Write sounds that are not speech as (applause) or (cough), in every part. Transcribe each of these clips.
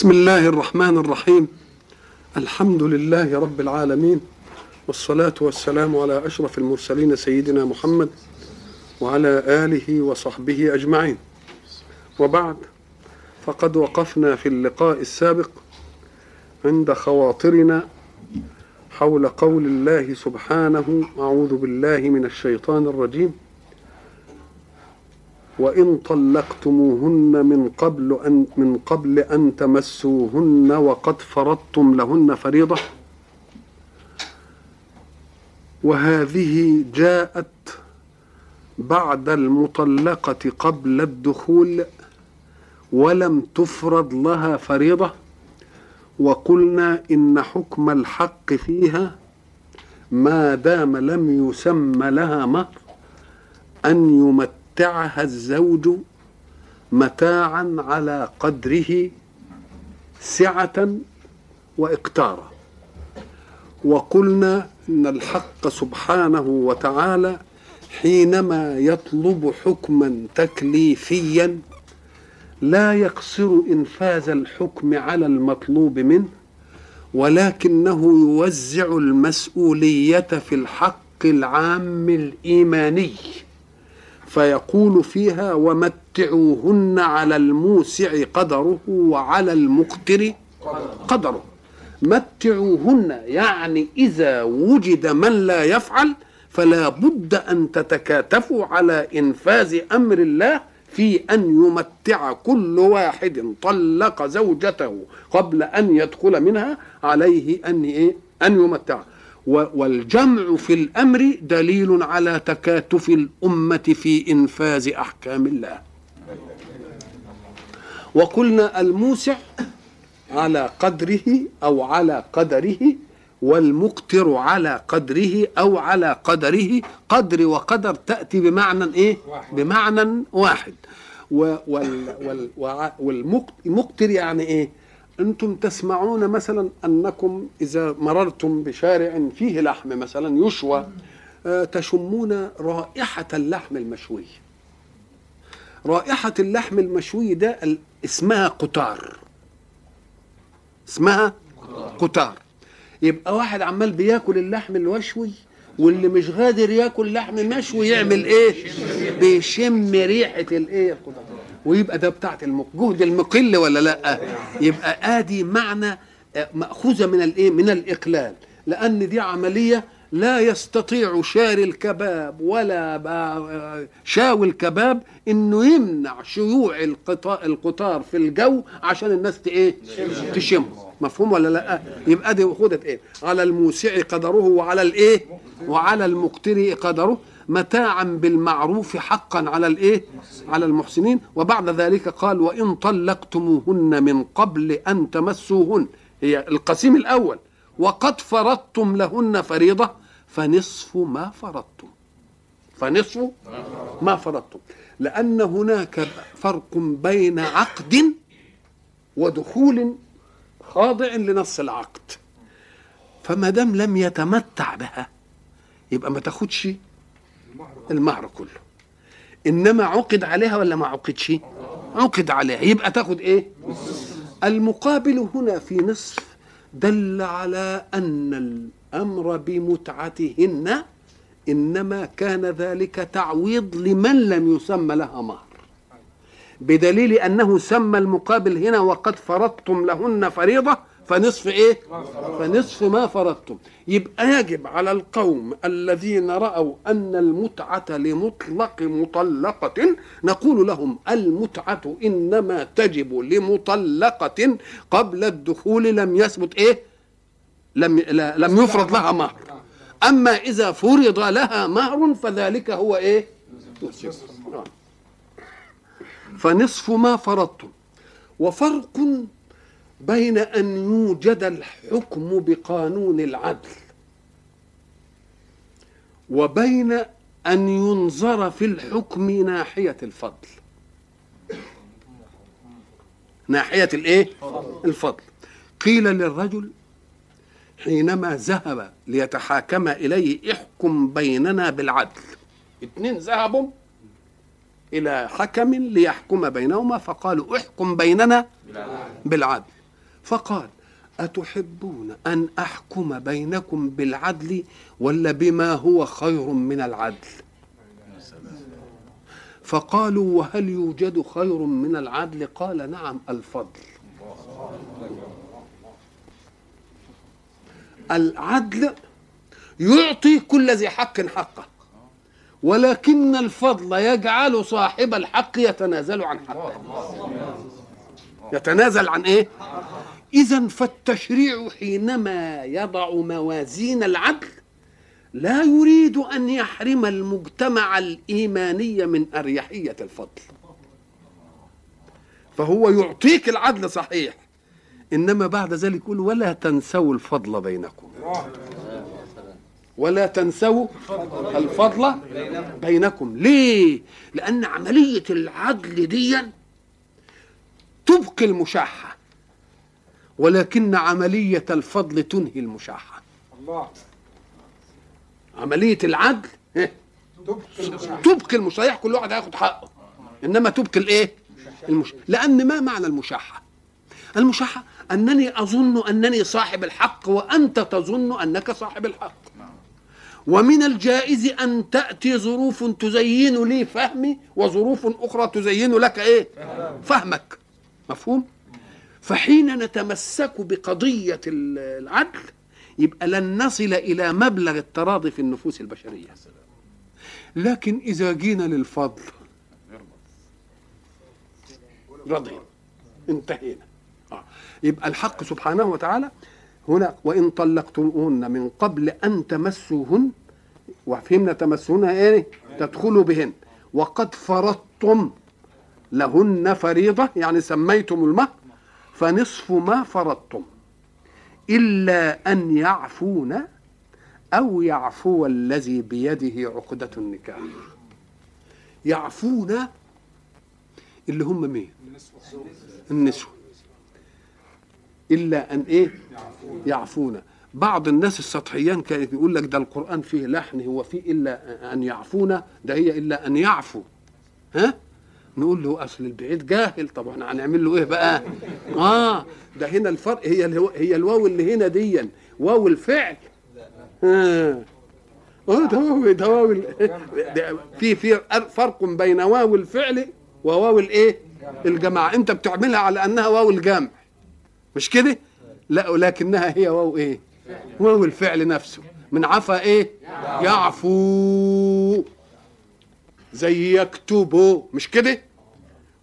بسم الله الرحمن الرحيم الحمد لله رب العالمين والصلاة والسلام على أشرف المرسلين سيدنا محمد وعلى آله وصحبه أجمعين وبعد فقد وقفنا في اللقاء السابق عند خواطرنا حول قول الله سبحانه أعوذ بالله من الشيطان الرجيم وإن طلقتموهن من قبل أن من قبل أن تمسوهن وقد فرضتم لهن فريضة. وهذه جاءت بعد المطلقة قبل الدخول ولم تفرض لها فريضة. وقلنا إن حكم الحق فيها ما دام لم يسم لها مهر أن يمت متعها الزوج متاعا على قدره سعة وإقتارا. وقلنا إن الحق سبحانه وتعالى حينما يطلب حكما تكليفيا لا يقصر إنفاذ الحكم على المطلوب منه ولكنه يوزع المسؤولية في الحق العام الإيماني. فيقول فيها ومتعوهن على الموسع قدره وعلى المقتر قدره متعوهن يعني إذا وجد من لا يفعل فلا بد أن تتكاتفوا على إنفاذ أمر الله في أن يمتع كل واحد طلق زوجته قبل أن يدخل منها عليه أن إيه؟ أن يمتعها والجمع في الأمر دليل على تكاتف الأمة في إنفاذ أحكام الله. وقلنا الموسع على قدره أو على قدره والمقتر على قدره أو على قدره. قدر وقدر تأتي بمعنى إيه. بمعنى واحد. والمقتر يعني إيه؟ أنتم تسمعون مثلا أنكم إذا مررتم بشارع فيه لحم مثلا يشوى تشمون رائحة اللحم المشوي. رائحة اللحم المشوي ده اسمها قطار. اسمها قطار. يبقى واحد عمال بياكل اللحم المشوي واللي مش قادر ياكل لحم مشوي يعمل إيه؟ بيشم ريحة الإيه؟ القطار. ويبقى ده بتاعت الجهد المقل ولا لأ؟ يبقى آدي معنى مأخوذة من الإيه؟ من الإقلال. لأن دي عملية لا يستطيع شاري الكباب ولا شاوي الكباب إنه يمنع شيوع القطار في الجو عشان الناس إيه؟ تشمه مفهوم ولا لأ؟ يبقى دي خدت إيه؟ على الموسع قدره وعلى الإيه؟ وعلى المقتر قدره. متاعا بالمعروف حقا على الإيه؟ على المحسنين. وبعد ذلك قال وإن طلقتموهن من قبل أن تمسوهن. هي القسيم الأول. وقد فرضتم لهن فريضة. فنصف ما فرضتم. فنصف ما فرضتم. لأن هناك فرق بين عقد ودخول خاضع لنص العقد. فما دام لم يتمتع بها يبقى ما تاخدش المهر كله. إنما عقد عليها ولا ما عقدش؟ عقد عليها. يبقى تاخد إيه؟ المقابل هنا في نصف دل على أن الأمر بمتعتهن إنما كان ذلك تعويض لمن لم يسمى لها مهر. بدليل أنه سمى المقابل هنا وقد فرضتم لهن فريضة فنصف إيه؟ فنصف ما فرضتم. يبقى يجب على القوم الذين رأوا أن المتعة لمطلق مطلقة نقول لهم المتعة إنما تجب لمطلقة قبل الدخول لم يثبت إيه؟ لم لم يفرض لها مهر. أما إذا فرض لها مهر فذلك هو إيه؟ فنصف ما فرضتم. وفرق بين أن يوجد الحكم بقانون العدل وبين أن ينظر في الحكم ناحية الفضل. ناحية الإيه؟ الفضل. قيل للرجل حينما ذهب ليتحاكم إليه احكم بيننا بالعدل. اثنين ذهبوا إلى حكم ليحكم بينهما فقالوا احكم بيننا بالعدل. فقال أتحبون أن أحكم بينكم بالعدل ولا بما هو خير من العدل؟ فقالوا وهل يوجد خير من العدل؟ قال نعم الفضل. العدل يعطي كل ذي حق حقه ولكن الفضل يجعل صاحب الحق يتنازل عن حقه. يتنازل عن إيه؟ اذا فالتشريع حينما يضع موازين العدل لا يريد أن يحرم المجتمع الإيماني من أريحية الفضل. فهو يعطيك العدل صحيح. إنما بعد ذلك يقول ولا تنسوا الفضل بينكم. ولا تنسوا الفضل بينكم. ليه؟ لأن عملية العدل دي تبقي المشاحة. ولكن عملية الفضل تنهي المشاحة. الله. عملية العدل إيه؟ تبقي المشاحة. كل واحد هياخد حقه. إنما تبقي الإيه؟ المش... لأن ما معنى المشاحة؟ المشاحة أنني أظن أنني صاحب الحق وأنت تظن أنك صاحب الحق. ومن الجائز أن تأتي ظروف تزين لي فهمي وظروف أخرى تزين لك إيه؟ فهمك. مفهوم؟ فحين نتمسك بقضية العدل يبقى لن نصل إلى مبلغ التراضي في النفوس البشرية. لكن إذا جينا للفضل رضينا انتهينا. آه. يبقى الحق سبحانه وتعالى هنا وإن طلقتموهن من قبل أن تمسوهن وفهمنا تمسوهن إيه؟ تدخلوا بهن. وقد فرضتم لهن فريضة يعني سميتم المهر فنصف ما فرضتم. إلا أن يعفون أو يعفو الذي بيده عقدة النكاح. يعفون اللي هم مين؟ النسوة. إلا أن إيه؟ يعفون. بعض الناس السطحيان كانت يقول لك ده القرآن فيه لحن هو فيه إلا أن يعفون ده هي إلا أن يعفو. ها؟ نقول له أصل البعيد جاهل طب إحنا هنعمل له إيه بقى؟ آه ده هنا الفرق هي الهو هي الواو اللي هنا ديا واو الفعل. آه. آه ده واو ده واو في في فرق بين واو الفعل وواو الإيه؟ الجماعة. أنت بتعملها على أنها واو الجمع. مش كده؟ لا ولكنها هي واو إيه؟ واو الفعل نفسه. من عفا إيه؟ يعفو. زي يكتبوا. مش كده؟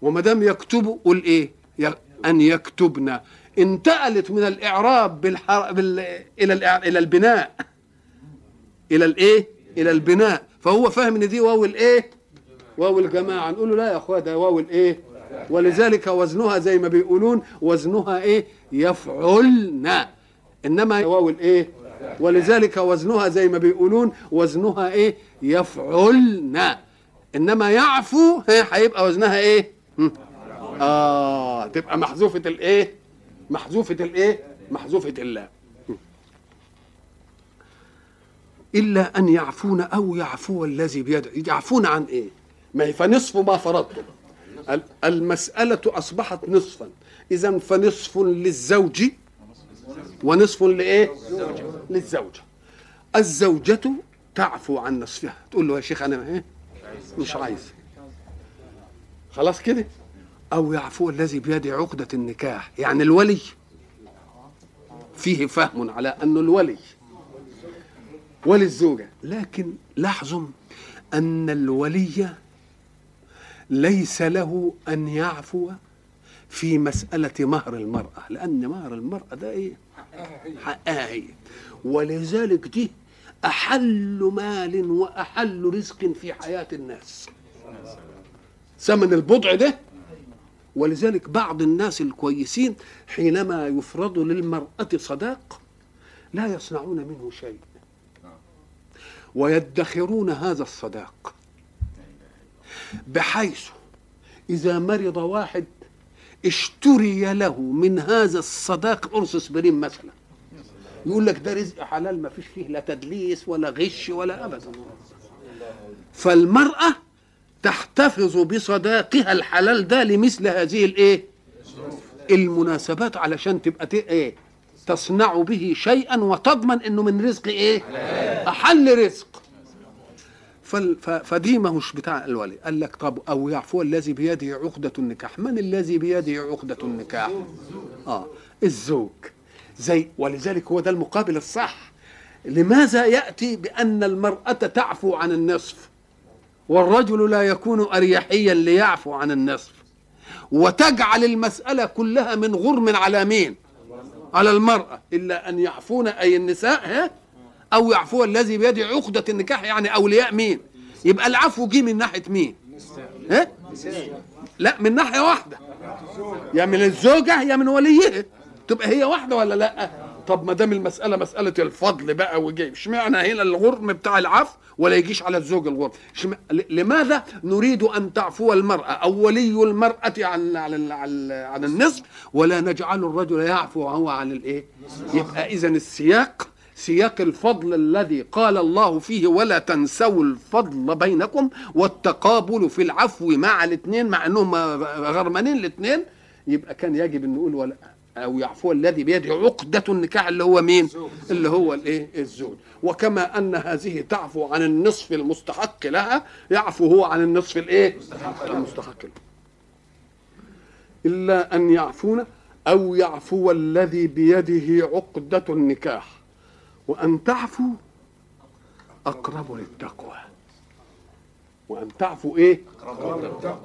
وما دام يكتبوا قول إيه؟ أن يكتبنا انتقلت من الإعراب بالحر... بال... إلى الإع... إلى البناء. إلى الإيه؟ إلى البناء. فهو فاهم إن دي واو الإيه؟ واو الجماعة. نقول له لا يا أخويا ده واو الإيه؟ ولذلك وزنها زي ما بيقولون وزنها إيه؟ يفعلنا إنما واو الإيه؟ ولذلك وزنها زي ما بيقولون وزنها إيه؟ يفعلنا إنما يعفو هيبقى وزنها إيه؟ آه تبقى محذوفة الإيه؟ محذوفة الإيه؟ محذوفة الله. إلا أن يعفون أو يعفو الذي بيده. يعفون عن إيه؟ ما هي فنصف ما فرضتم المسألة أصبحت نصفا. إذا فنصف للزوج ونصف لإيه؟ للزوجة. الزوجة تعفو عن نصفها. تقول له يا شيخ أنا إيه؟ مش عايز. خلاص كده؟ أو يعفو الذي بيده عقدة النكاح يعني الولي. فيه فهم على أنه الولي وللزوجة لكن لاحظوا أن الولي ليس له أن يعفو في مسألة مهر المرأة لأن مهر المرأة ده إيه؟ حقها هي ولذلك دي أحل مال وأحل رزق في حياة الناس. ثمن البضع ده. ولذلك بعض الناس الكويسين حينما يفرض للمرأة صداق لا يصنعون منه شيء. ويدخرون هذا الصداق. بحيث إذا مرض واحد اشتري له من هذا الصداق قرص اسبرين مثلا. يقول لك ده رزق حلال ما فيش فيه لا تدليس ولا غش ولا ابدا. فالمرأة تحتفظ بصداقها الحلال ده لمثل هذه الإيه؟ المناسبات علشان تبقى إيه؟ تصنع به شيئا وتضمن إنه من رزق إيه؟ أحل رزق. فدي ما هوش بتاع الولي. قال لك طب أو يعفو الذي بيده عقدة النكاح. من الذي بيده عقدة النكاح؟ آه الزوج. زي ولذلك هو ده المقابل الصح. لماذا يأتي بأن المرأة تعفو عن النصف؟ والرجل لا يكون أريحيا ليعفو عن النصف. وتجعل المسألة كلها من غرم على مين؟ على المرأة. إلا أن يعفون أي النساء ها؟ أو يعفو الذي بيده عقدة النكاح يعني أولياء مين؟ يبقى العفو جه من ناحية مين؟ ها؟ لا من ناحية واحدة. يا من الزوجة يا من وليها تبقى هي واحدة ولا لا؟ طب ما دام المسألة مسألة الفضل بقى وجاي اشمعنى هنا الغرم بتاع العفو ولا يجيش على الزوج الغرم؟ اشم... ل- لماذا نريد أن تعفو المرأة أو ولي المرأة عن عن عن, عن النصف ولا نجعل الرجل يعفو هو عن الايه يبقى إذا السياق سياق الفضل الذي قال الله فيه ولا تنسوا الفضل بينكم والتقابل في العفو مع الاثنين مع إنهم غرمانين الاثنين يبقى كان يجب أن نقول ولا أو يعفو الذي بيده عقدة النكاح اللي هو مين؟ اللي هو الإيه؟ الزوج وكما أن هذه تعفو عن النصف المستحق لها يعفو هو عن النصف الإيه؟ المستحق له إلا أن يعفون أو يعفو الذي بيده عقدة النكاح وأن تعفو أقرب للتقوى وأن تعفو إيه؟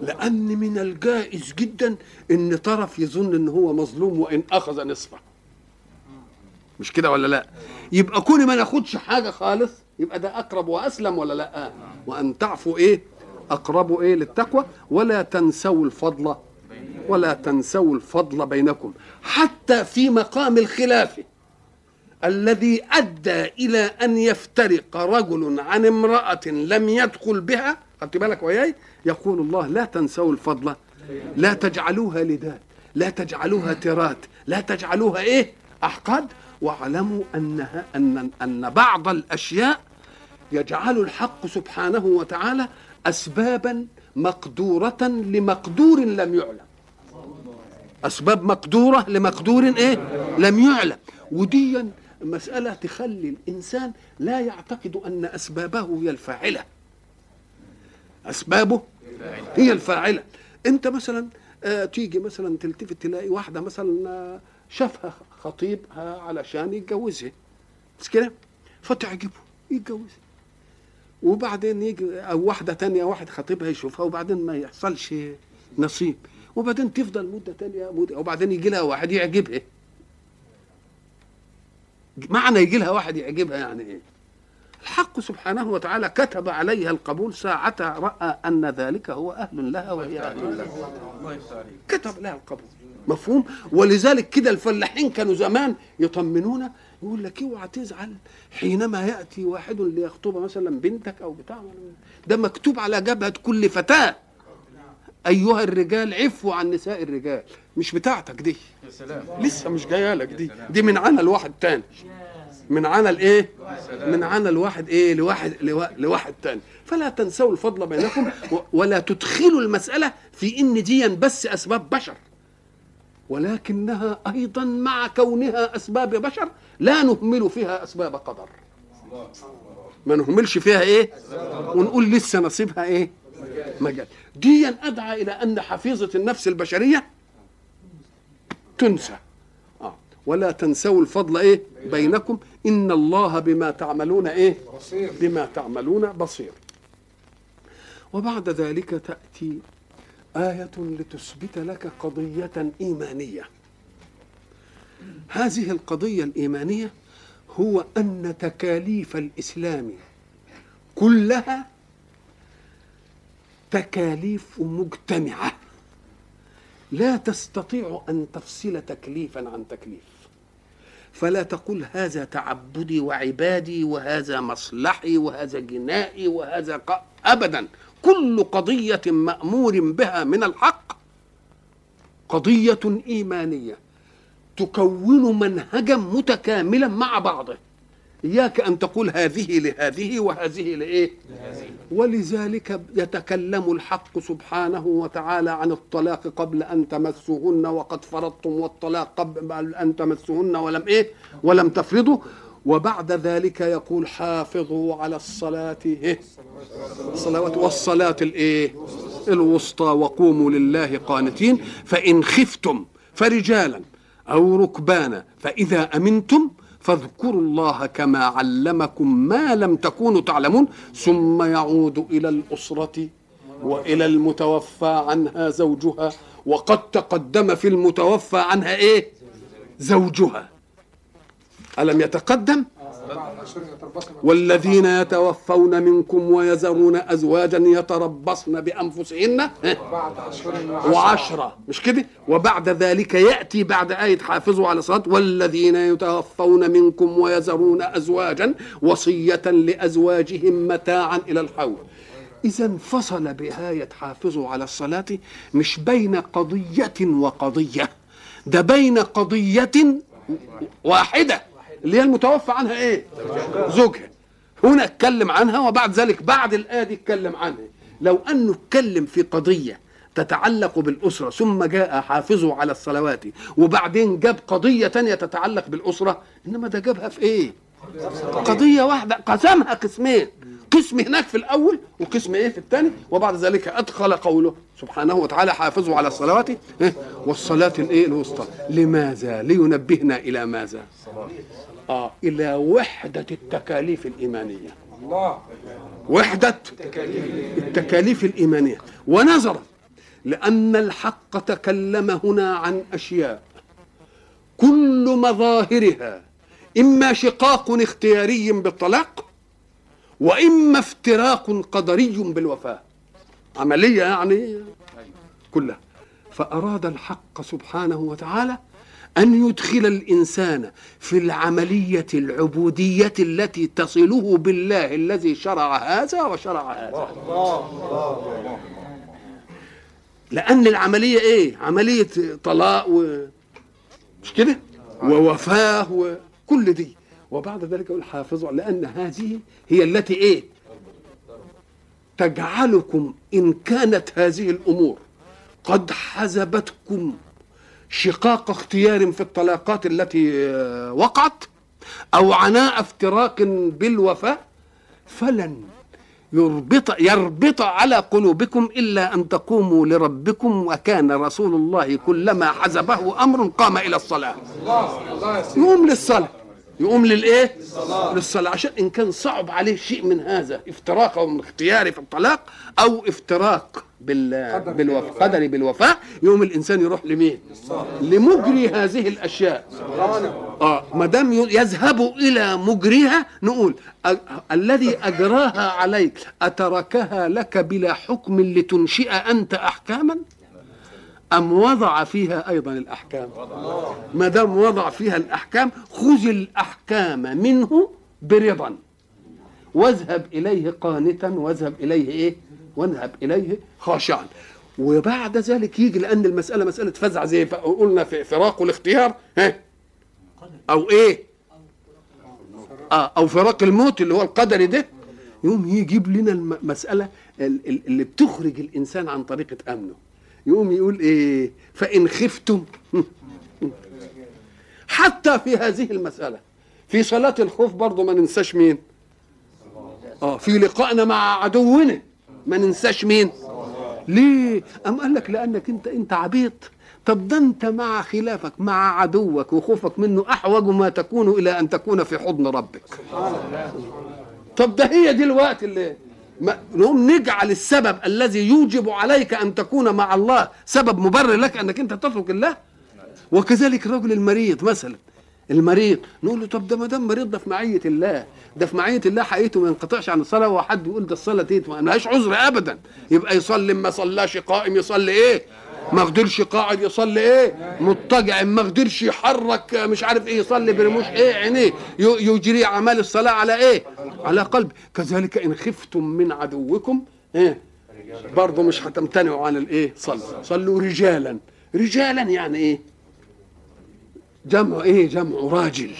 لأن من الجائز جدا إن طرف يظن إن هو مظلوم وإن أخذ نصفه مش كده ولا لا؟ يبقى كل ما ناخدش حاجة خالص يبقى ده أقرب وأسلم ولا لا؟ وأن تعفو إيه؟ أقرب إيه للتقوى ولا تنسوا الفضل ولا تنسوا الفضل بينكم حتى في مقام الخلاف الذي أدى إلى أن يفترق رجل عن امرأة لم يدخل بها خدت بالك وياي؟ يقول الله لا تنسوا الفضل. لا تجعلوها لداد لا تجعلوها ترات لا تجعلوها إيه؟ أحقاد. واعلموا أنها أن أن بعض الأشياء يجعل الحق سبحانه وتعالى اسبابا مقدورة لمقدور لم يعلم. أسباب مقدورة لمقدور إيه؟ لم يعلم. وديا مسألة تخلي الإنسان لا يعتقد أن أسبابه هي الفاعلة. أسبابه هي الفاعلة. أنت مثلا آه تيجي مثلا تلتفت تلاقي واحدة مثلا آه، شافها خطيبها علشان يتجوزها. مش كده؟ فتعجبه يتجوزها. وبعدين يجي أو واحدة تانية واحد خطيبها يشوفها وبعدين ما يحصلش نصيب. وبعدين تفضل مدة تانية مدة وبعدين يجي لها واحد يعجبها. معنى يجي لها واحد يعجبها يعني إيه؟ الحق سبحانه وتعالى كتب عليها القبول ساعتها رأى أن ذلك هو أهل لها وهي أهل له كتب لها القبول. مفهوم؟ ولذلك كده الفلاحين كانوا زمان يطمنونا يقول لك اوعى تزعل حينما يأتي واحد ليخطب مثلا بنتك أو بتاع. ده مكتوب على جبهة كل فتاة. أيها الرجال عفوا عن نساء الرجال. مش بتاعتك دي. لسه مش جاية لك دي. دي من عنا لواحد تاني. من عنا الايه من عنا الواحد إيه؟ لواحد لوا- لواحد تاني. فلا تنسوا الفضل بينكم ولا تدخلوا المسألة في إن دي بس أسباب بشر. ولكنها أيضا مع كونها أسباب بشر لا نهمل فيها أسباب قدر. ما نهملش فيها إيه؟ ونقول لسه نصيبها إيه؟ مجال. ديا أدعى إلى أن حفيظة النفس البشرية تنسى. ولا تنسوا الفضل إيه؟ بينكم. إن الله بما تعملون إيه؟ بما تعملون بصير. وبعد ذلك تأتي آية لتثبت لك قضية إيمانية. هذه القضية الإيمانية هو أن تكاليف الإسلام كلها تكاليف مجتمعة. لا تستطيع أن تفصل تكليفا عن تكليف. فلا تقول هذا تعبدي وعبادي وهذا مصلحي وهذا جنائي وهذا ق... أبدا. كل قضية مأمور بها من الحق قضية إيمانية تكون منهجا متكاملا مع بعضه. إياك أن تقول هذه لهذه وهذه لإيه؟ ولذلك يتكلم الحق سبحانه وتعالى عن الطلاق قبل أن تمسوهن وقد فرضتم والطلاق قبل أن تمسوهن ولم إيه؟ ولم تفرضوا. وبعد ذلك يقول حافظوا على الصلاة إيه؟ الصلوات والصلاة الإيه؟ الوسطى وقوموا لله قانتين. فإن خفتم فرجالا أو ركبانا فإذا أمنتم فاذكروا الله كما علمكم ما لم تكونوا تعلمون. ثم يعود إلى الأسرة وإلى المتوفى عنها زوجها. وقد تقدم في المتوفى عنها إيه؟ زوجها. ألم يتقدم؟ والذين يتوفون منكم ويذرون أزواجا يتربصن بأنفسهن وعشرة مش كده؟ وبعد ذلك يأتي بعد آية حافظوا على الصلاة والذين يتوفون منكم ويذرون أزواجا وصية لأزواجهم متاعا إلى الحول. إذا انفصل بآية حافظوا على الصلاة مش بين قضية وقضية ده بين قضية واحدة. اللي هي المتوفى عنها إيه؟ زوجها. هنا اتكلم عنها وبعد ذلك بعد الآية دي اتكلم عنها. لو أنه اتكلم في قضية تتعلق بالأسرة ثم جاء حافظوا على الصلوات وبعدين جاب قضية تانية تتعلق بالأسرة إنما ده جابها في إيه؟ قضية واحدة. قسمها قسمين. قسم هناك في الأول وقسم إيه في الثاني وبعد ذلك أدخل قوله سبحانه وتعالى حافظوا على الصلوات. إيه؟ والصلاة الإيه؟ الوسطى. لماذا؟ لينبهنا إلى ماذا؟ آه إلى وحدة التكاليف الإيمانية. الله. وحدة التكاليف الإيمانية. ونظرا لأن الحق تكلم هنا عن أشياء. كل مظاهرها إما شقاق اختياري بالطلاق وإما افتراق قدري بالوفاة. عملية يعني كلها. فأراد الحق سبحانه وتعالى أن يدخل الإنسان في العملية العبودية التي تصله بالله الذي شرع هذا وشرع هذا لأن العملية إيه؟ عملية طلاق و مش كده؟ ووفاة وكل دي وبعد ذلك يقول حافظوا لأن هذه هي التي إيه؟ تجعلكم إن كانت هذه الأمور قد حزبتكم شقاق اختيار في الطلاقات التي وقعت أو عناء افتراق بالوفاة فلن يربط يربط على قلوبكم إلا أن تقوموا لربكم وكان رسول الله كلما حزبه أمر قام إلى الصلاة. يقوم للصلاة. يقوم للإيه؟ للصلاة. عشان إن كان صعب عليه شيء من هذا افتراق من اختياري في الطلاق أو افتراق بال بالوفاء. قدري بالوفاء. يوم الإنسان يروح لمين؟ لمجري هذه الأشياء. آه ما دام يذهب إلى مجريها نقول الذي أجراها عليك أتركها لك بلا حكم لتنشئ أنت احكاما؟ أم وضع فيها أيضا الأحكام؟ ما دام وضع فيها الأحكام خذ الأحكام منه برضا. واذهب إليه قانتا واذهب إليه إيه؟ واذهب إليه خاشعا. وبعد ذلك يجي لأن المسألة مسألة فزع زي قلنا في فراق الاختيار ها؟ أو إيه؟ آه أو فراق الموت اللي هو القدري ده. يقوم يجيب لنا المسألة اللي بتخرج الإنسان عن طريقة أمنه. يقوم يقول إيه؟ فإن خفتم. (laughs) حتى في هذه المسألة في صلاة الخوف برضه ما ننساش مين؟ آه في لقائنا مع عدونا. ما ننساش مين. ليه؟ أم قال لك لأنك أنت أنت عبيط. طب ده أنت مع خلافك مع عدوك وخوفك منه أحوج ما تكون إلى أن تكون في حضن ربك. طب ده هي دي الوقت اللي نقوم نجعل السبب الذي يوجب عليك أن تكون مع الله سبب مبرر لك أنك أنت تترك الله؟ وكذلك الرجل المريض مثلا. المريض. نقول له طب ده ما دام مريض ده في معية الله. ده في معية الله حقيقته ما ينقطعش عن الصلاة وحد يقول ده الصلاة دي ما لهاش عذر ابدا. يبقى يصلي ما صلاش قائم يصلي إيه؟ ما قدرش قاعد يصلي إيه؟ مضطجع ما قدرش يحرك مش عارف إيه يصلي برموش إيه عينيه. يجري أعمال الصلاة على إيه؟ على قلب. كذلك إن خفتم من عدوكم إيه؟ برضه مش هتمتنعوا عن الإيه؟ صلوا صلوا رجالا. رجالا يعني إيه؟ جمع إيه؟ جمع راجل.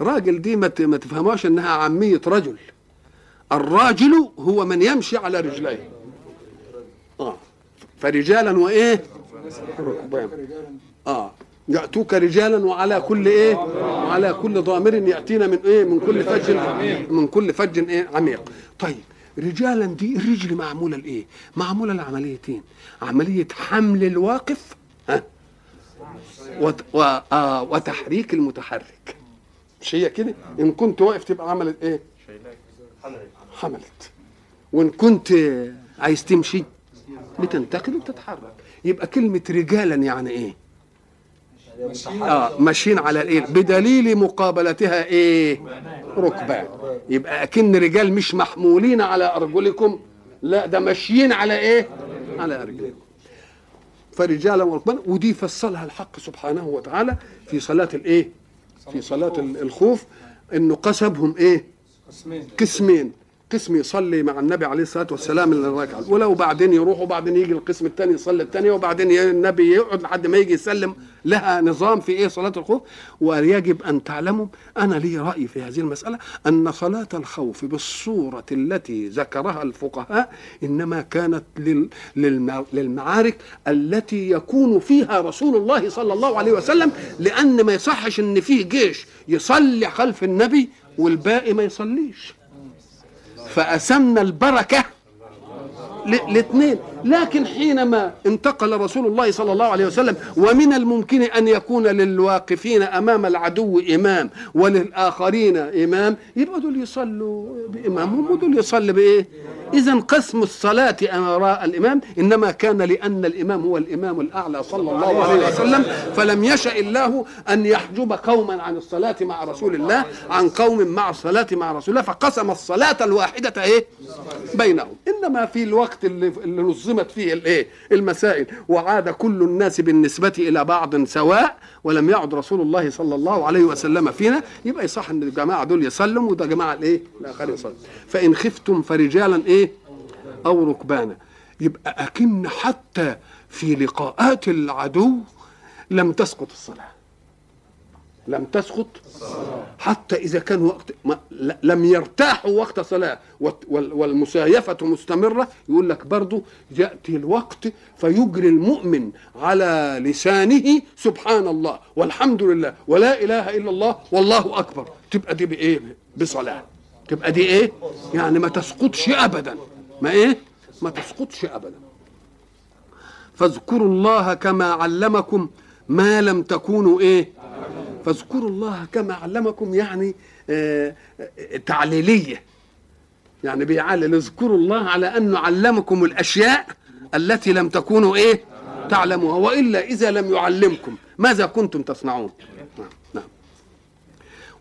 راجل دي ما تفهموش إنها عاميه رجل. الراجل هو من يمشي على رجليه. آه. فرجالا وإيه؟ ركبان آه. يأتوك رجالا وعلى كل إيه؟ وعلى كل ضامر يأتينا من إيه؟ من كل فج من كل فج إيه؟ عميق. طيب رجالا دي الرجل معمولة لإيه؟ معمولة لعمليتين. عملية حمل الواقف وتحريك المتحرك. مش هي كده؟ إن كنت واقف تبقى عملت إيه؟ حملت. وإن كنت عايز تمشي بتنتقل وبتتحرك. يبقى كلمة رجالا يعني إيه؟ آه ماشيين على الإيه؟ بدليل مقابلتها إيه؟ ركبان يبقى أكن رجال مش محمولين على أرجلكم. لا ده ماشيين على إيه؟ على أرجلكم. فرجالا وركبان ودي فصلها الحق سبحانه وتعالى في صلاة الإيه؟ في صلاة ال- الخوف إنه قسمهم إيه؟ قسمين. قسم يصلي مع النبي عليه الصلاة والسلام الركعة. الاولى وبعدين يروح وبعدين يجي القسم الثاني يصلي الثانية وبعدين النبي يقعد لحد ما يجي يسلم لها نظام في إيه؟ صلاة الخوف. ويجب أن تعلموا أنا لي رأي في هذه المسألة أن صلاة الخوف بالصورة التي ذكرها الفقهاء إنما كانت لل- للم- للمعارك التي يكون فيها رسول الله صلى الله عليه وسلم لأن ما يصحش إن فيه جيش يصلي خلف النبي والباقي ما يصليش. فأسمنا البركة الاثنين لكن حينما انتقل رسول الله صلى الله عليه وسلم ومن الممكن أن يكون للواقفين أمام العدو إمام وللآخرين إمام يبقى دول يصلوا بإمامهم ودول يصلي بإيه؟ إذا قسم الصلاة وراء الإمام إنما كان لأن الإمام هو الإمام الأعلى صلى الله عليه وسلم. فلم يشأ الله أن يحجب قوما عن الصلاة مع رسول الله عن قوم مع الصلاة مع رسول الله فقسم الصلاة الواحدة إيه؟ بينهم. إنما في الوقت اللي, اللي نظمت فيه الإيه المسائل. وعاد كل الناس بالنسبة إلى بعض سواء ولم يعد رسول الله صلى الله عليه وسلم فينا. يبقى يصح إن الجماعة دول يسلموا وده جماعة الإيه؟ الآخرين يصلوا فإن خفتم فرجالا إيه؟ أو ركبانا. يبقى أكن حتى في لقاءات العدو لم تسقط الصلاة. لم تسقط؟ حتى إذا كان وقت لم يرتاحوا وقت صلاة. وال- وال- والمسايفة مستمرة. يقول لك برضه يأتي الوقت فيجري المؤمن على لسانه سبحان الله والحمد لله ولا إله إلا الله والله أكبر. تبقى دي بإيه؟ بصلاة. تبقى دي إيه؟ يعني ما تسقطش ابدا. ما إيه؟ ما تسقطش ابدا. فاذكروا الله كما علمكم ما لم تكونوا إيه؟ فاذكروا الله كما علمكم يعني آه آه، تعليلية. يعني بيعلل اذكروا الله على انه علمكم الأشياء التي لم تكونوا إيه؟ تعلموها وإلا إذا لم يعلمكم ماذا كنتم تصنعون؟ نعم نعم.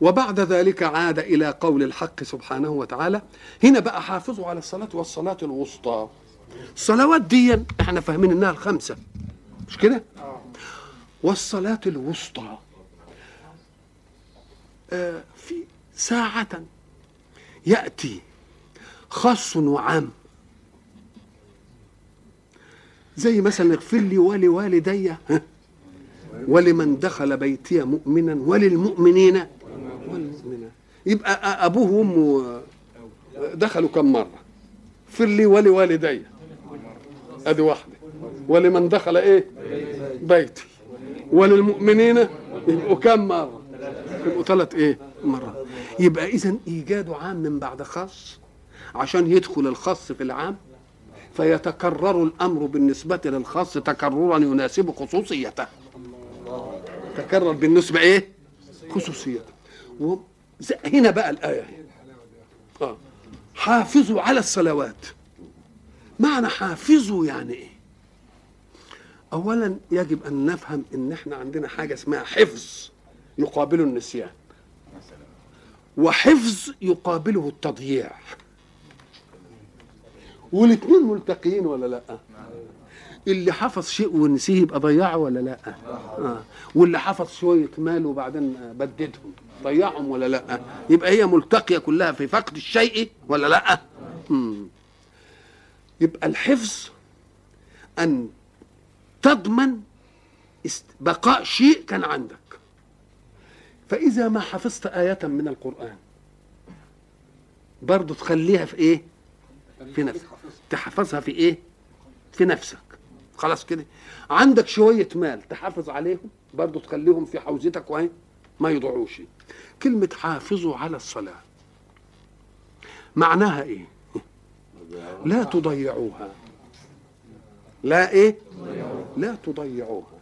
وبعد ذلك عاد إلى قول الحق سبحانه وتعالى هنا بقى حافظوا على الصلاة والصلاة الوسطى. الصلوات دي إحنا فاهمين إنها الخمسة مش كده؟ والصلاة الوسطى. في ساعة يأتي خاص وعام. زي مثلا اغفر لي ولوالدي؟ ولمن دخل بيتي مؤمنا وللمؤمنين يبقى أبوه وأمه دخلوا كم مرة؟ اغفر لي ولوالدي. أدي واحدة. ولمن دخل إيه؟ بيتي. وللمؤمنين يبقوا كم مرة؟ يبقوا ثلاث إيه؟ مرات. يبقى اذا إيجاد عام من بعد خاص عشان يدخل الخاص في العام فيتكرر الأمر بالنسبة للخاص تكررا يناسب خصوصيته. تكرر بالنسبة إيه؟ خصوصيته. و... هنا بقى الآية. آه. حافظوا على الصلوات. معنى حافظوا يعني إيه؟ اولا يجب أن نفهم إن إحنا عندنا حاجة اسمها حفظ. يقابله النسيان. وحفظ يقابله التضييع. والاثنين ملتقيين ولا لا؟ اللي حفظ شيء ونسيه يبقى ضيعه ولا لا؟ آه. واللي حفظ شوية مال وبعدين بددهم ضيعهم ولا لا؟ يبقى هي ملتقية كلها في فقد الشيء ولا لا؟ مم. يبقى الحفظ أن تضمن بقاء شيء كان عندك. فإذا ما حفظت آية من القرآن برضه تخليها في إيه؟ في نفسك تحفظها في إيه؟ في نفسك خلاص كده عندك شوية مال تحافظ عليهم برضه تخليهم في حوزتك وإيه؟ ما يضيعوش كلمة حافظوا على الصلاة معناها إيه؟ لا تضيعوها لا إيه؟ لا تضيعوها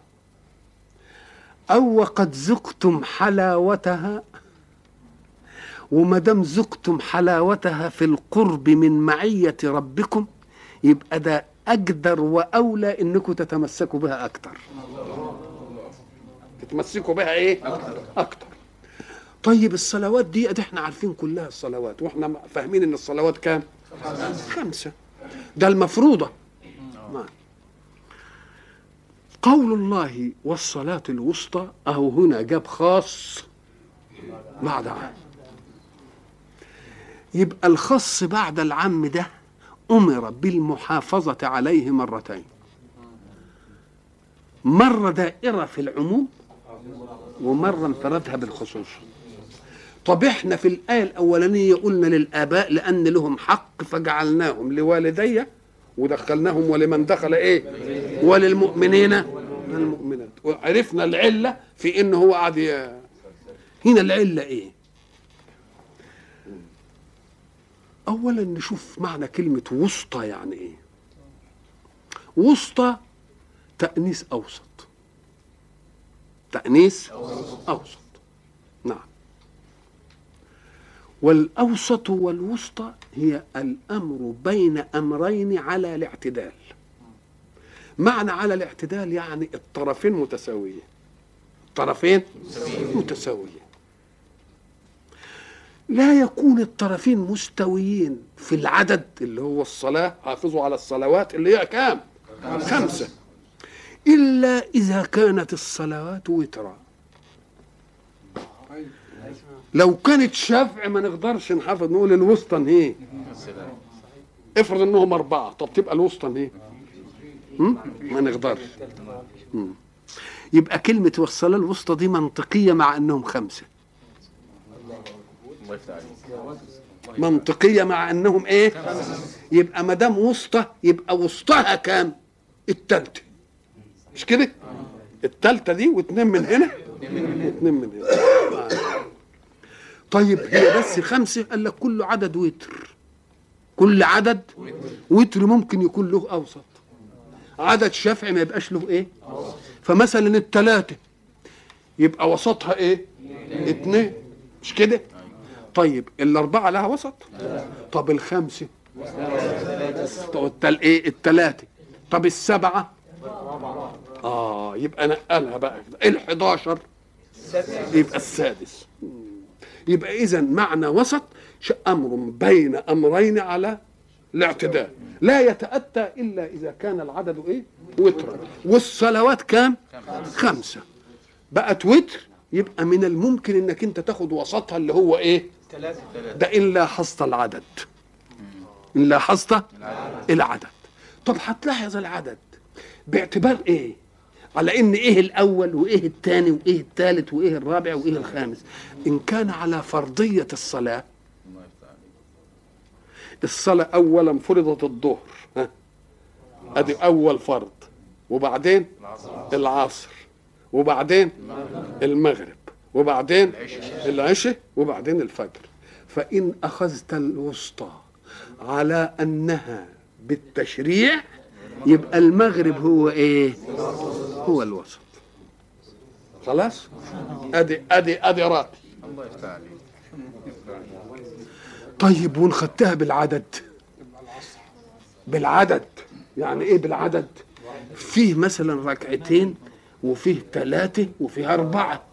أو وقد ذقتم حلاوتها؟ وما دام ذقتم حلاوتها في القرب من معية ربكم يبقى ده أقدر وأولى إنكم تتمسكوا بها أكتر. تتمسكوا بها إيه؟ أكتر. طيب الصلوات دي إحنا عارفين كلها الصلوات وإحنا فاهمين إن الصلوات كام؟ خمسة. ده المفروضة. نعم قول الله والصلاة الوسطى أهو هنا جاب خاص بعد عام. يبقى الخاص بعد العام ده أمر بالمحافظة عليه مرتين. مرة دائرة في العموم ومرة انفردها بالخصوص. طب إحنا في الآية الأولانية قلنا للآباء لأن لهم حق فجعلناهم لوالدي ودخلناهم ولمن دخل إيه؟ وللمؤمنين المؤمنات. وعرفنا العلة في ان هو قاعد هنا العلة إيه؟ اولا نشوف معنى كلمة وسطى يعني إيه؟ وسطى تأنيس أوسط. تأنيس أوسط. نعم. والأوسط والوسطى هي الأمر بين أمرين على الاعتدال. معنى على الاعتدال يعني الطرفين متساويين. الطرفين متساويين. لا يكون الطرفين مستويين في العدد اللي هو الصلاة حافظوا على الصلوات اللي هي كام؟ خمسة. إلا إذا كانت الصلوات وترا. لو كانت شفع ما نقدرش نحافظ نقول الوسطى إيه افرض انهم أربعة طب تبقى الوسطى إيه؟ ما نقدرش. يبقى كلمة والصلاة الوسطى دي منطقية مع انهم خمسة. منطقية مع انهم إيه؟ يبقى ما دام وسطى يبقى وسطها كام التالتة. مش كده؟ التالتة دي واتنين من هنا واتنين من هنا. طيب هي بس خمسة قال لك كل عدد وتر. كل عدد وتر ممكن يكون له أوسط. عدد شفعي ما يبقاش له إيه؟ فمثلا التلاتة. يبقى وسطها إيه؟ اتنين. مش كده؟ طيب الأربعة لها وسط؟ طب الخمسة؟ طب إيه؟ التلاتة. طب السبعة؟ آه يبقى نقلها بقى. كده ال11 يبقى السادس. يبقى اذا معنى وسط أمر بين أمرين على الاعتدال لا يتأتى إلا إذا كان العدد إيه؟ وترا. والصلوات كام؟ خمسة. بقت وتر يبقى من الممكن إنك أنت تاخد وسطها اللي هو إيه؟ ده إن لاحظت العدد. إن لاحظت العدد. طب هتلاحظ العدد باعتبار إيه؟ على إن إيه الأول وإيه الثاني وإيه الثالث وإيه الرابع وإيه الخامس. إن كان على فرضية الصلاة الصلاة اولا فرضت الظهر أدي أول فرض. وبعدين العصر وبعدين المغرب وبعدين العشاء وبعدين الفجر. فإن أخذت الوسطى على أنها بالتشريع يبقى المغرب هو إيه؟ هو الوسط. خلاص؟ أدي أدي أدي راتي طيب وان خدتها بالعدد. بالعدد. يعني إيه بالعدد؟ فيه مثلا ركعتين وفيه ثلاثة وفيه أربعة.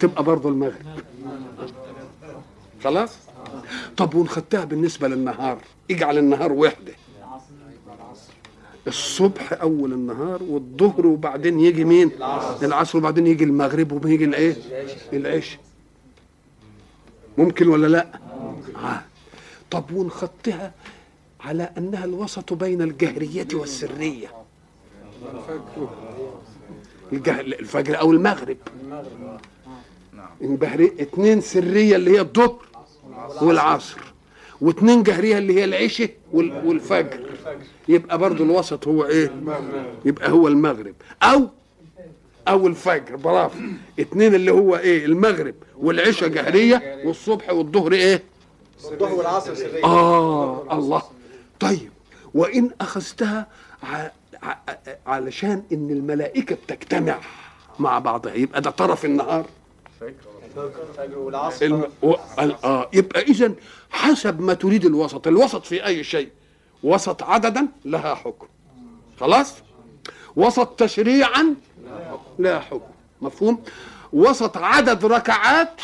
تبقى برضه المغرب. خلاص؟ طب وان خدتها بالنسبة للنهار. اجعل النهار وحدة. الصبح أول النهار والظهر وبعدين يجي مين؟ العصر وبعدين يجي المغرب وبيجي الايه العشاء ممكن ولا لا؟ آه. طب وان خدتها على أنها الوسط بين الجهرية والسرية. الجه... الفجر أو المغرب. نعم اتنين سرية اللي هي الظهر والعصر. واتنين جهريه اللي هي العشاء وال- والفجر. يبقى برضو الوسط هو إيه؟ يبقى هو المغرب. أو أو الفجر. برافو. اتنين اللي هو إيه؟ المغرب. والعشاء جهرية والصبح والظهر إيه؟ الظهر والعصر سرية. آه الله. طيب. ع... ع... علشان إن الملائكة بتجتمع مع بعضها. يبقى ده طرف النهار. الم... و... آه. يبقى إذا حسب ما تريد الوسط. الوسط في أي شيء؟ وسط عددا لها حكم. خلاص؟ وسط تشريعا لا حكم. مفهوم؟ وسط عدد ركعات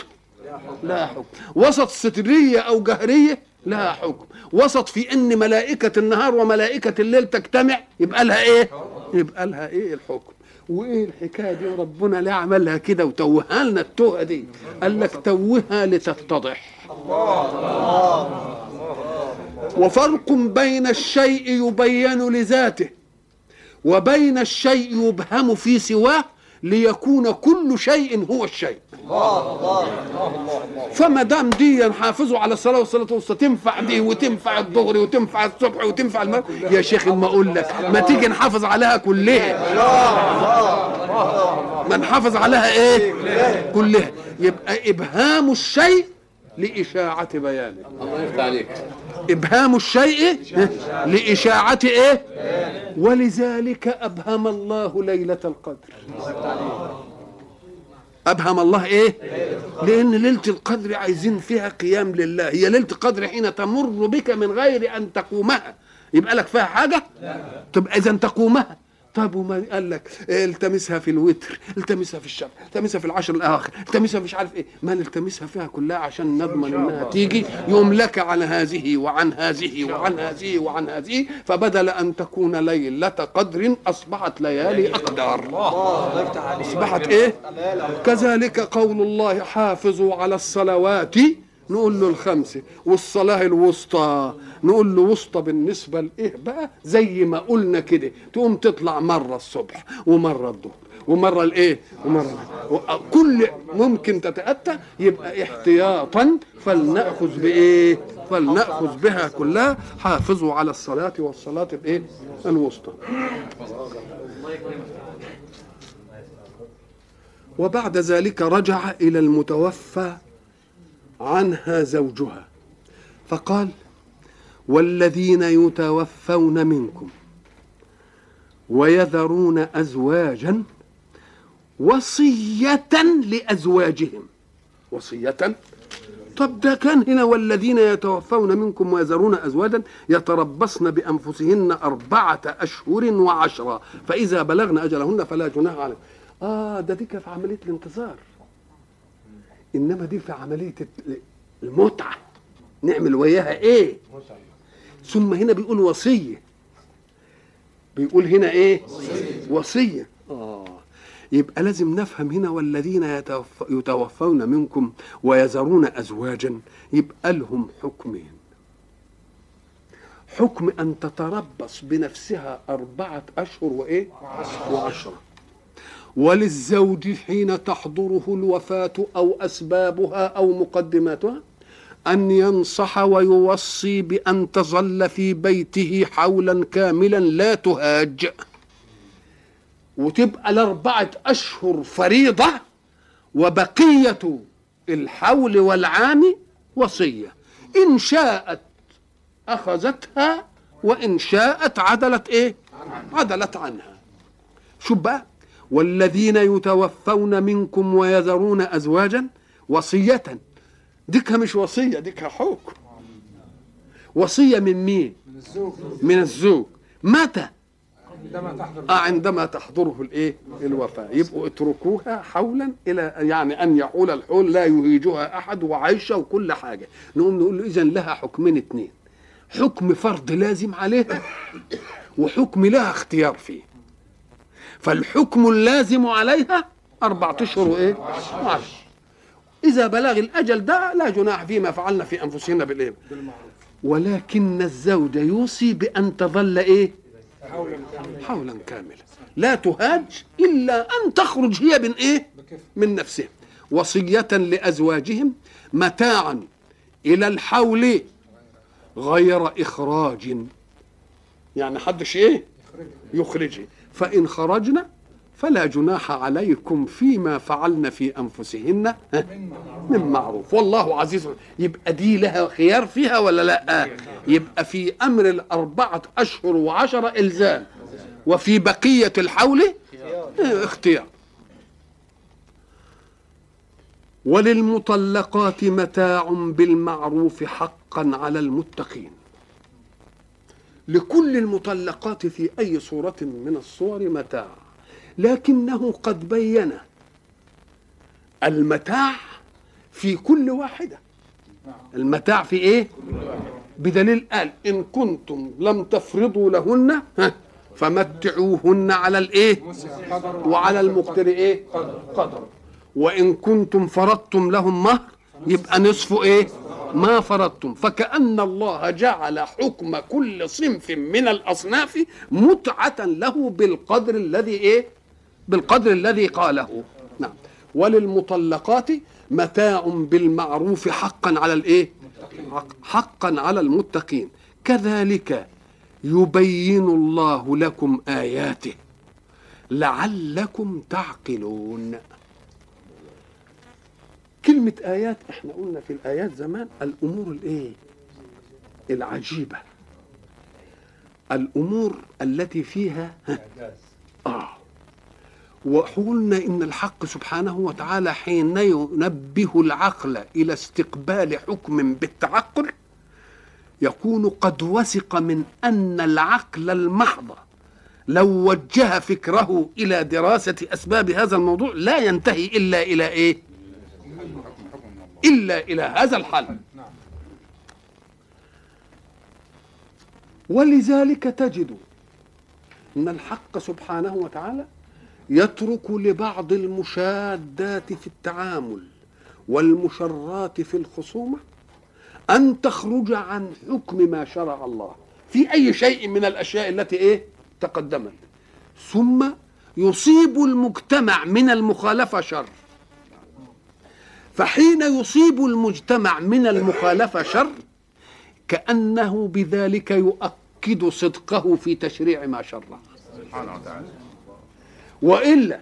لا حكم. وسط سترية أو جهرية لها حكم. وسط في إن ملائكة النهار وملائكة الليل تجتمع يبقى لها إيه؟ يبقى لها إيه؟ الحكم. وإيه الحكاية دي؟ ربنا ليه عملها كده وتوهها لنا التوهة دي. قال لك توهها لتتضح. وفرق بين الشيء يبين لذاته وبين الشيء يبهم في سواه ليكون كل شيء هو الشيء. فما دام دي حافظوا على الصلاة والصلاة والوسطى تنفع دي وتنفع الظهر وتنفع الصبح وتنفع المغرب. يا شيخ ما أقول لك ما تيجي نحافظ عليها كلها. ما نحافظ عليها إيه؟ كلها. يبقى إبهام الشيء لإشاعة بيانه. الله يفتح عليك. إبهام الشيء لإشاعة إيه؟ ولذلك أبهم الله ليلة القدر. أبهم الله إيه؟ لأن ليلة القدر عايزين فيها قيام لله. هي ليلة القدر حين تمر بك من غير أن تقومها. يبقى لك فيها حاجة؟ تبقى إذا تقومها. طب وما قال لك التمسها في الوتر التمسها في الشهر التمسها في العشر الأواخر التمسها مش عارف إيه. ما نلتمسها فيها كلها عشان نضمن إنها تيجي يوم لك عن هذه وعن هذه وعن هذه وعن هذه فبدل أن تكون ليلة قدر أصبحت ليالي اقدار أصبحت إيه؟ كذلك قول الله حافظوا على الصلوات نقول له الخمسة والصلاة الوسطى. نقول له وسطى بالنسبة لإيه بقى؟ زي ما قلنا كده تقوم تطلع مرة الصبح ومرة الظهر ومرة الإيه ومرة كل ممكن تتأتى يبقى احتياطا فلنأخذ بإيه؟ فلنأخذ بها كلها حافظوا على الصلاة والصلاة بإيه؟ الوسطى. وبعد ذلك رجع إلى المتوفى عنها زوجها فقال والذين يتوفون منكم ويذرون أزواجا وصية لأزواجهم. وصية؟ طب ده كان هنا والذين يتوفون منكم ويذرون أزواجا يتربصن بأنفسهن أربعة أشهر وعشرة. فإذا بلغن أجلهن فلا جناح عليهم آه ده دي في عملية الانتظار. إنما دي في عملية المتعة. نعمل وياها إيه؟ ثم هنا بيقول وصية. بيقول هنا إيه؟ وصية. آه. يبقى لازم نفهم هنا والذين يتوف يتوفون منكم ويذرون أزواجا يبقى لهم حكمين. حكم أن تتربص بنفسها أربعة أشهر وإيه؟ وعشرة. وللزوج حين تحضره الوفاة أو أسبابها أو مقدماتها؟ أن ينصح ويوصي بأن تظل في بيته حولا كاملا لا تهاج وتبقى الأربعة أشهر فريضة وبقية الحول والعام وصية. إن شاءت أخذتها وإن شاءت عدلت إيه؟ عدلت عنها. شوف بقى والذين يتوفون منكم ويذرون أزواجا وصية ديكها مش وصية ديكها حكم. وصية من مين؟ من الزوج. متى؟ آه عندما تحضره الإيه؟ الوفاة. يبقوا اتركوها حولا إلى يعني أن يحول الحول لا يهيجها أحد وعايشة وكل حاجة. نقوم نقول له اذا لها حكمين اتنين. حكم فرض لازم عليها وحكم لها اختيار فيه. فالحكم اللازم عليها أربعة أشهر وإيه؟ وعشر إذا بلغ الأجل ده لا جناح فيما فعلنا في أنفسنا بالإيه؟ ولكن الزوج يوصي بأن تظل إيه؟ حولا كاملا. لا تهاج إلا أن تخرج هي من إيه؟ من نفسها. وصية لأزواجهم متاعا إلى الحول غير إخراج. يعني حدش إيه؟ يخرجه فإن خرجنا فلا جناح عليكم فيما فعلن في أنفسهن. ها، من معروف. والله عزيز يبقى دي لها خيار فيها ولا لا؟ يبقى في أمر الأربعة أشهر وعشرة إلزام. وفي بقية الحول؟ اختيار. وللمطلقات متاع بالمعروف حقا على المتقين. لكل المطلقات في أي صورة من الصور متاع. لكنه قد بين المتاع في كل واحدة. المتاع في إيه؟ بدليل قال إن كنتم لم تفرضوا لهن فمتعوهن على الإيه؟ وعلى المقتر إيه؟ قدر. وإن كنتم فرضتم لهم مهر يبقى نصف إيه؟ ما فرضتم. فكأن الله جعل حكم كل صنف من الأصناف متعة له بالقدر الذي إيه؟ بالقدر الذي قاله. نعم. وللمطلقات متاع بالمعروف حقا على الإيه؟ حق- حقا على المتقين. كذلك يبين الله لكم آياته. لعلكم تعقلون. كلمة آيات إحنا قلنا في الآيات زمان الأمور الإيه؟ العجيبة. الأمور التي فيها ها، آه. وقلنا إن الحق سبحانه وتعالى حين ينبه العقل إلى استقبال حكم بالتعقل يكون قد وثق من أن العقل المحض لو وجه فكره إلى دراسة أسباب هذا الموضوع لا ينتهي إلا إلى إيه؟ إلا إلى هذا الحل ولذلك تجد أن الحق سبحانه وتعالى يترك لبعض المشادات في التعامل والمشرات في الخصومة أن تخرج عن حكم ما شرع الله في أي شيء من الأشياء التي إيه؟ تقدمت. ثم يصيب المجتمع من المخالفة شر. فحين يصيب المجتمع من المخالفة شر كأنه بذلك يؤكد صدقه في تشريع ما شرع سبحانه وتعالى. وإلا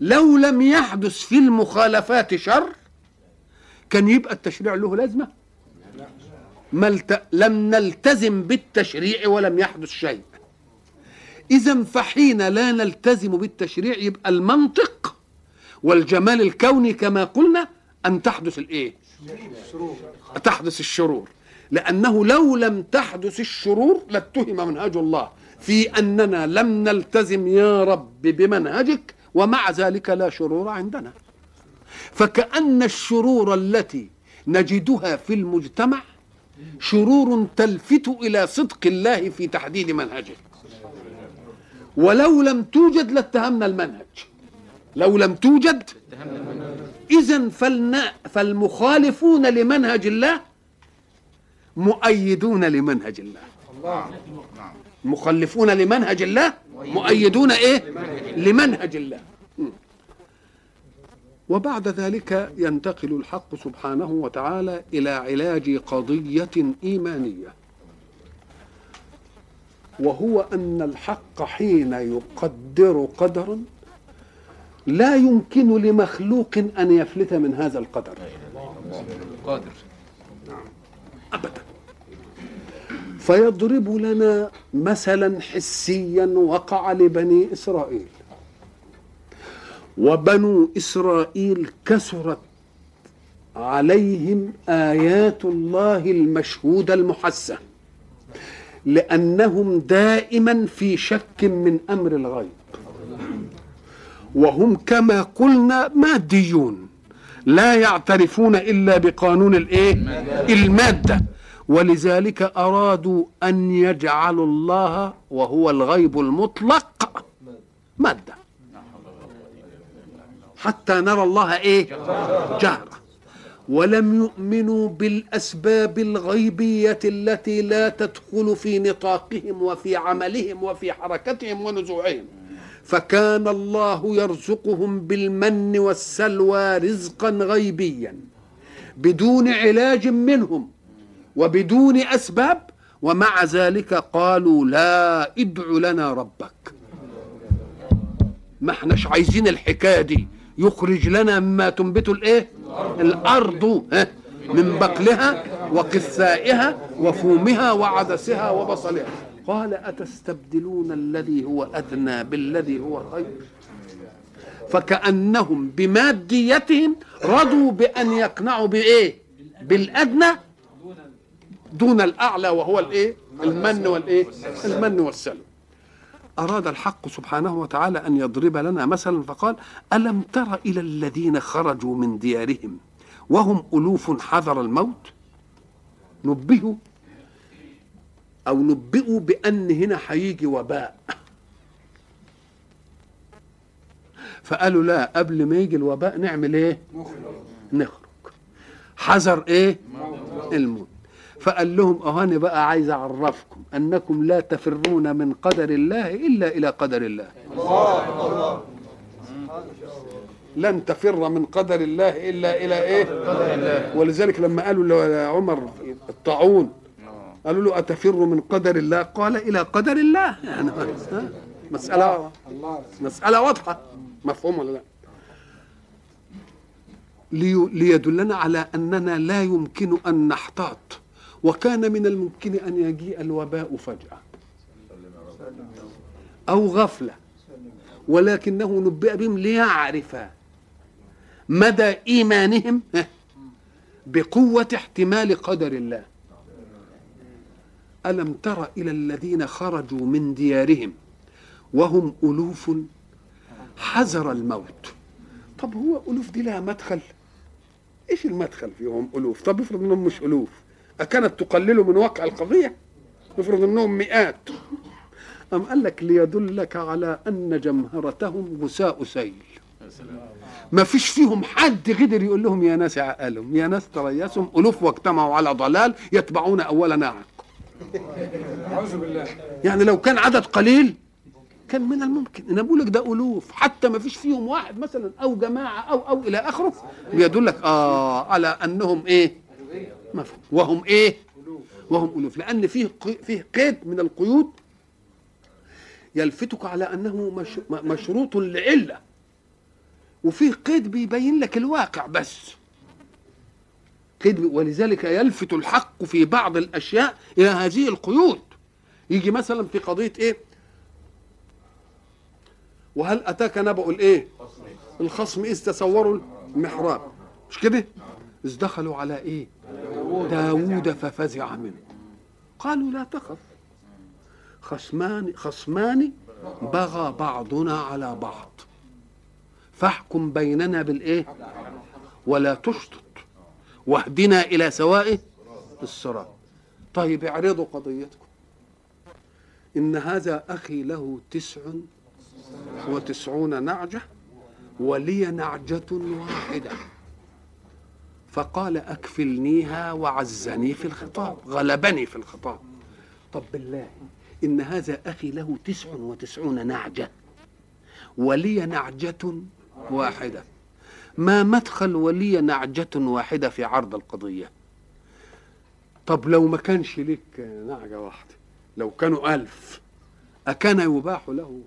لو لم يحدث في المخالفات شر كان يبقى التشريع له لازمة. ما الت... لم نلتزم بالتشريع ولم يحدث شيء. إذا فحين لا نلتزم بالتشريع يبقى المنطق والجمال الكوني كما قلنا أن تحدث الإيه؟ تحدث الشرور. لأنه لو لم تحدث الشرور لاتهم منهج الله. في أننا لم نلتزم يا رب بمنهجك ومع ذلك لا شرور عندنا. فكأن الشرور التي نجدها في المجتمع شرور تلفت إلى صدق الله في تحديد منهجه ولو لم توجد لاتهمنا المنهج. لو لم توجد إذا فلنا فالمخالفون لمنهج الله مؤيدون لمنهج الله. مخلفون لمنهج الله مؤيدون إيه؟ لمنهج الله. وبعد ذلك ينتقل الحق سبحانه وتعالى إلى علاج قضية إيمانية. وهو أن الحق حين يقدر قدرا لا يمكن لمخلوق أن يفلت من هذا القدر. قادر. ابدا. فيضرب لنا مثلا حسيا وقع لبني إسرائيل. وبنو إسرائيل كثرت عليهم آيات الله المشهودة المحسه لأنهم دائما في شك من أمر الغيب. وهم كما قلنا ماديون لا يعترفون إلا بقانون الإيه؟ المادة. ولذلك أرادوا أن يجعلوا الله وهو الغيب المطلق مادة. حتى نرى الله إيه؟ جهرا ولم يؤمنوا بالأسباب الغيبية التي لا تدخل في نطاقهم وفي عملهم وفي حركتهم ونزوعهم. فكان الله يرزقهم بالمن والسلوى رزقا غيبيا بدون علاج منهم. وبدون أسباب ومع ذلك قالوا لا ادع لنا ربك. ما احناش عايزين الحكاية دي. يخرج لنا مما تنبت الإيه؟ الأرض من بقلها وقثائها وفومها وعدسها وبصلها. قال أتستبدلون الذي هو أدنى بالذي هو خير؟ فكأنهم بماديتهم رضوا بأن يقنعوا بإيه؟ بالأدنى دون الأعلى وهو الإيه؟ المن والإيه؟ المن والسلم أراد الحق سبحانه وتعالى أن يضرب لنا مثلا فقال ألم تر إلى الذين خرجوا من ديارهم وهم ألوف حذر الموت؟ نبهوا أو نبئوا بأن هنا هيجي وباء. فقالوا لا قبل ما يجي الوباء نعمل إيه؟ نخرج. حذر إيه؟ الموت. فقال لهم أهاني بقى عايز أعرفكم أنكم لا تفرون من قدر الله إلا إلى قدر الله. لن تفر من قدر الله إلا إلى إيه؟ ولذلك لما قالوا لعمر الطاعون قالوا له أتفر من قدر الله؟ قال إلى قدر الله. يعني؟ مسألة مسألة واضحة. مفهوم ولا لا؟ لي- ليدلنا على أننا لا يمكن أن نحتاط. وكان من الممكن أن يجيء الوباء فجأة أو غفلة ولكنه نبئ بهم ليعرف مدى إيمانهم بقوة احتمال قدر الله. ألم تر إلى الذين خرجوا من ديارهم وهم ألوف؟ حذر الموت. طب هو ألوف دي لها مدخل؟ إيش المدخل فيهم ألوف؟ طب افرض إنهم مش ألوف. أكانت تقلل من واقع القضية؟ افرض أنهم مئات. أم قال لك ليدلك على أن جمهرتهم غساء سيل. ما فيش فيهم حد قدر يقول لهم يا ناس عقلهم يا ناس تريسهم ألوف واجتمعوا على ضلال يتبعون أول ناعق. يعني لو كان عدد قليل كان من الممكن. أنا بقول لك ده ألوف. حتى ما فيش فيهم واحد مثلا أو جماعة أو أو إلى آخره بيدلك آه على أنهم إيه؟ مفهوم. وهم إيه؟ وهم الوف لأن فيه فيه قيد من القيود يلفتك على أنه مش مشروط لعلة. وفيه قيد بيبين لك الواقع بس. قيد ولذلك يلفت الحق في بعض الأشياء إلى هذه القيود. يجي مثلا في قضية إيه؟ وهل أتاك نبأ الإيه؟ الخصم. إذ تصوروا المحراب. مش كده؟ إذ دخلوا على إيه؟ داوود ففزع منه. قالوا لا تخف. خصمان خصمان بغى بعضنا على بعض. فاحكم بيننا بالإيه؟ ولا تشطط. واهدنا إلى سواء الصراط. طيب اعرضوا قضيتكم. إن هذا أخي له تسع وتسعون نعجة ولي نعجة واحدة. فقال أكفلنيها وعزني في الخطاب غلبني في الخطاب. طب بالله إن هذا أخي له تسع وتسعون نعجة ولي نعجة واحدة. ما مدخل ولي نعجة واحدة في عرض القضية؟ طب لو ما كانش لك نعجة واحدة لو كانوا ألف أكان يباح له؟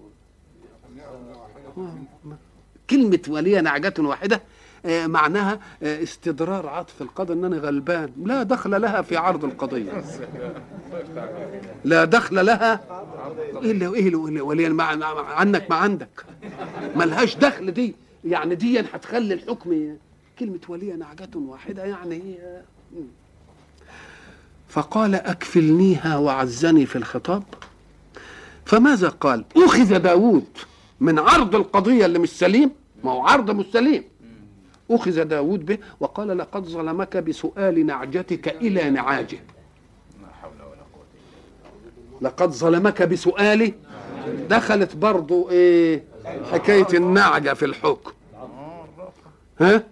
كلمة ولي نعجة واحدة آه، معناها آه، استدرار عطف القضاء إن أنا غلبان. لا دخل لها في عرض القضية. لا دخل لها اللي إيه ولي عنك ما عندك. ملهاش دخل دي. يعني دي هتخلي الحكم كلمة ولي نعجة واحدة يعني فقال أكفلنيها وعزني في الخطاب. فماذا قال؟ أخذ داود من عرض القضية اللي مش سليم. ما هو عرض مش سليم. أخذ داود به وقال لقد ظلمك بسؤال نعجتك إلى نعاجه. لقد ظلمك بسؤال دخلت برضو إيه حكاية النعجة في الحكم. ها؟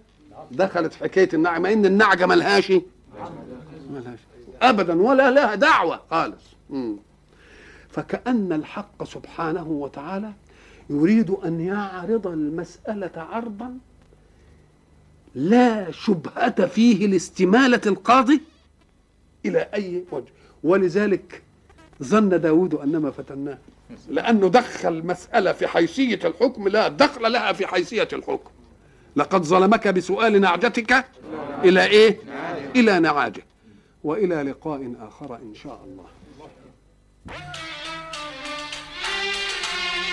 دخلت حكاية النعجة مع إن النعجة ملهاش ملهاش. ابدا ولا لها دعوة خالص. فكأن الحق سبحانه وتعالى يريد أن يعرض المسألة عرضا لا شبهة فيه لاستمالة القاضي إلى أي وجه. ولذلك ظن داود انما فتناه. لأنه دخل مسألة في حيثية الحكم لا دخل لها في حيثية الحكم. لقد ظلمك بسؤال نعجتك إلى إيه؟ إلى نعاجه. وإلى لقاء آخر إن شاء الله.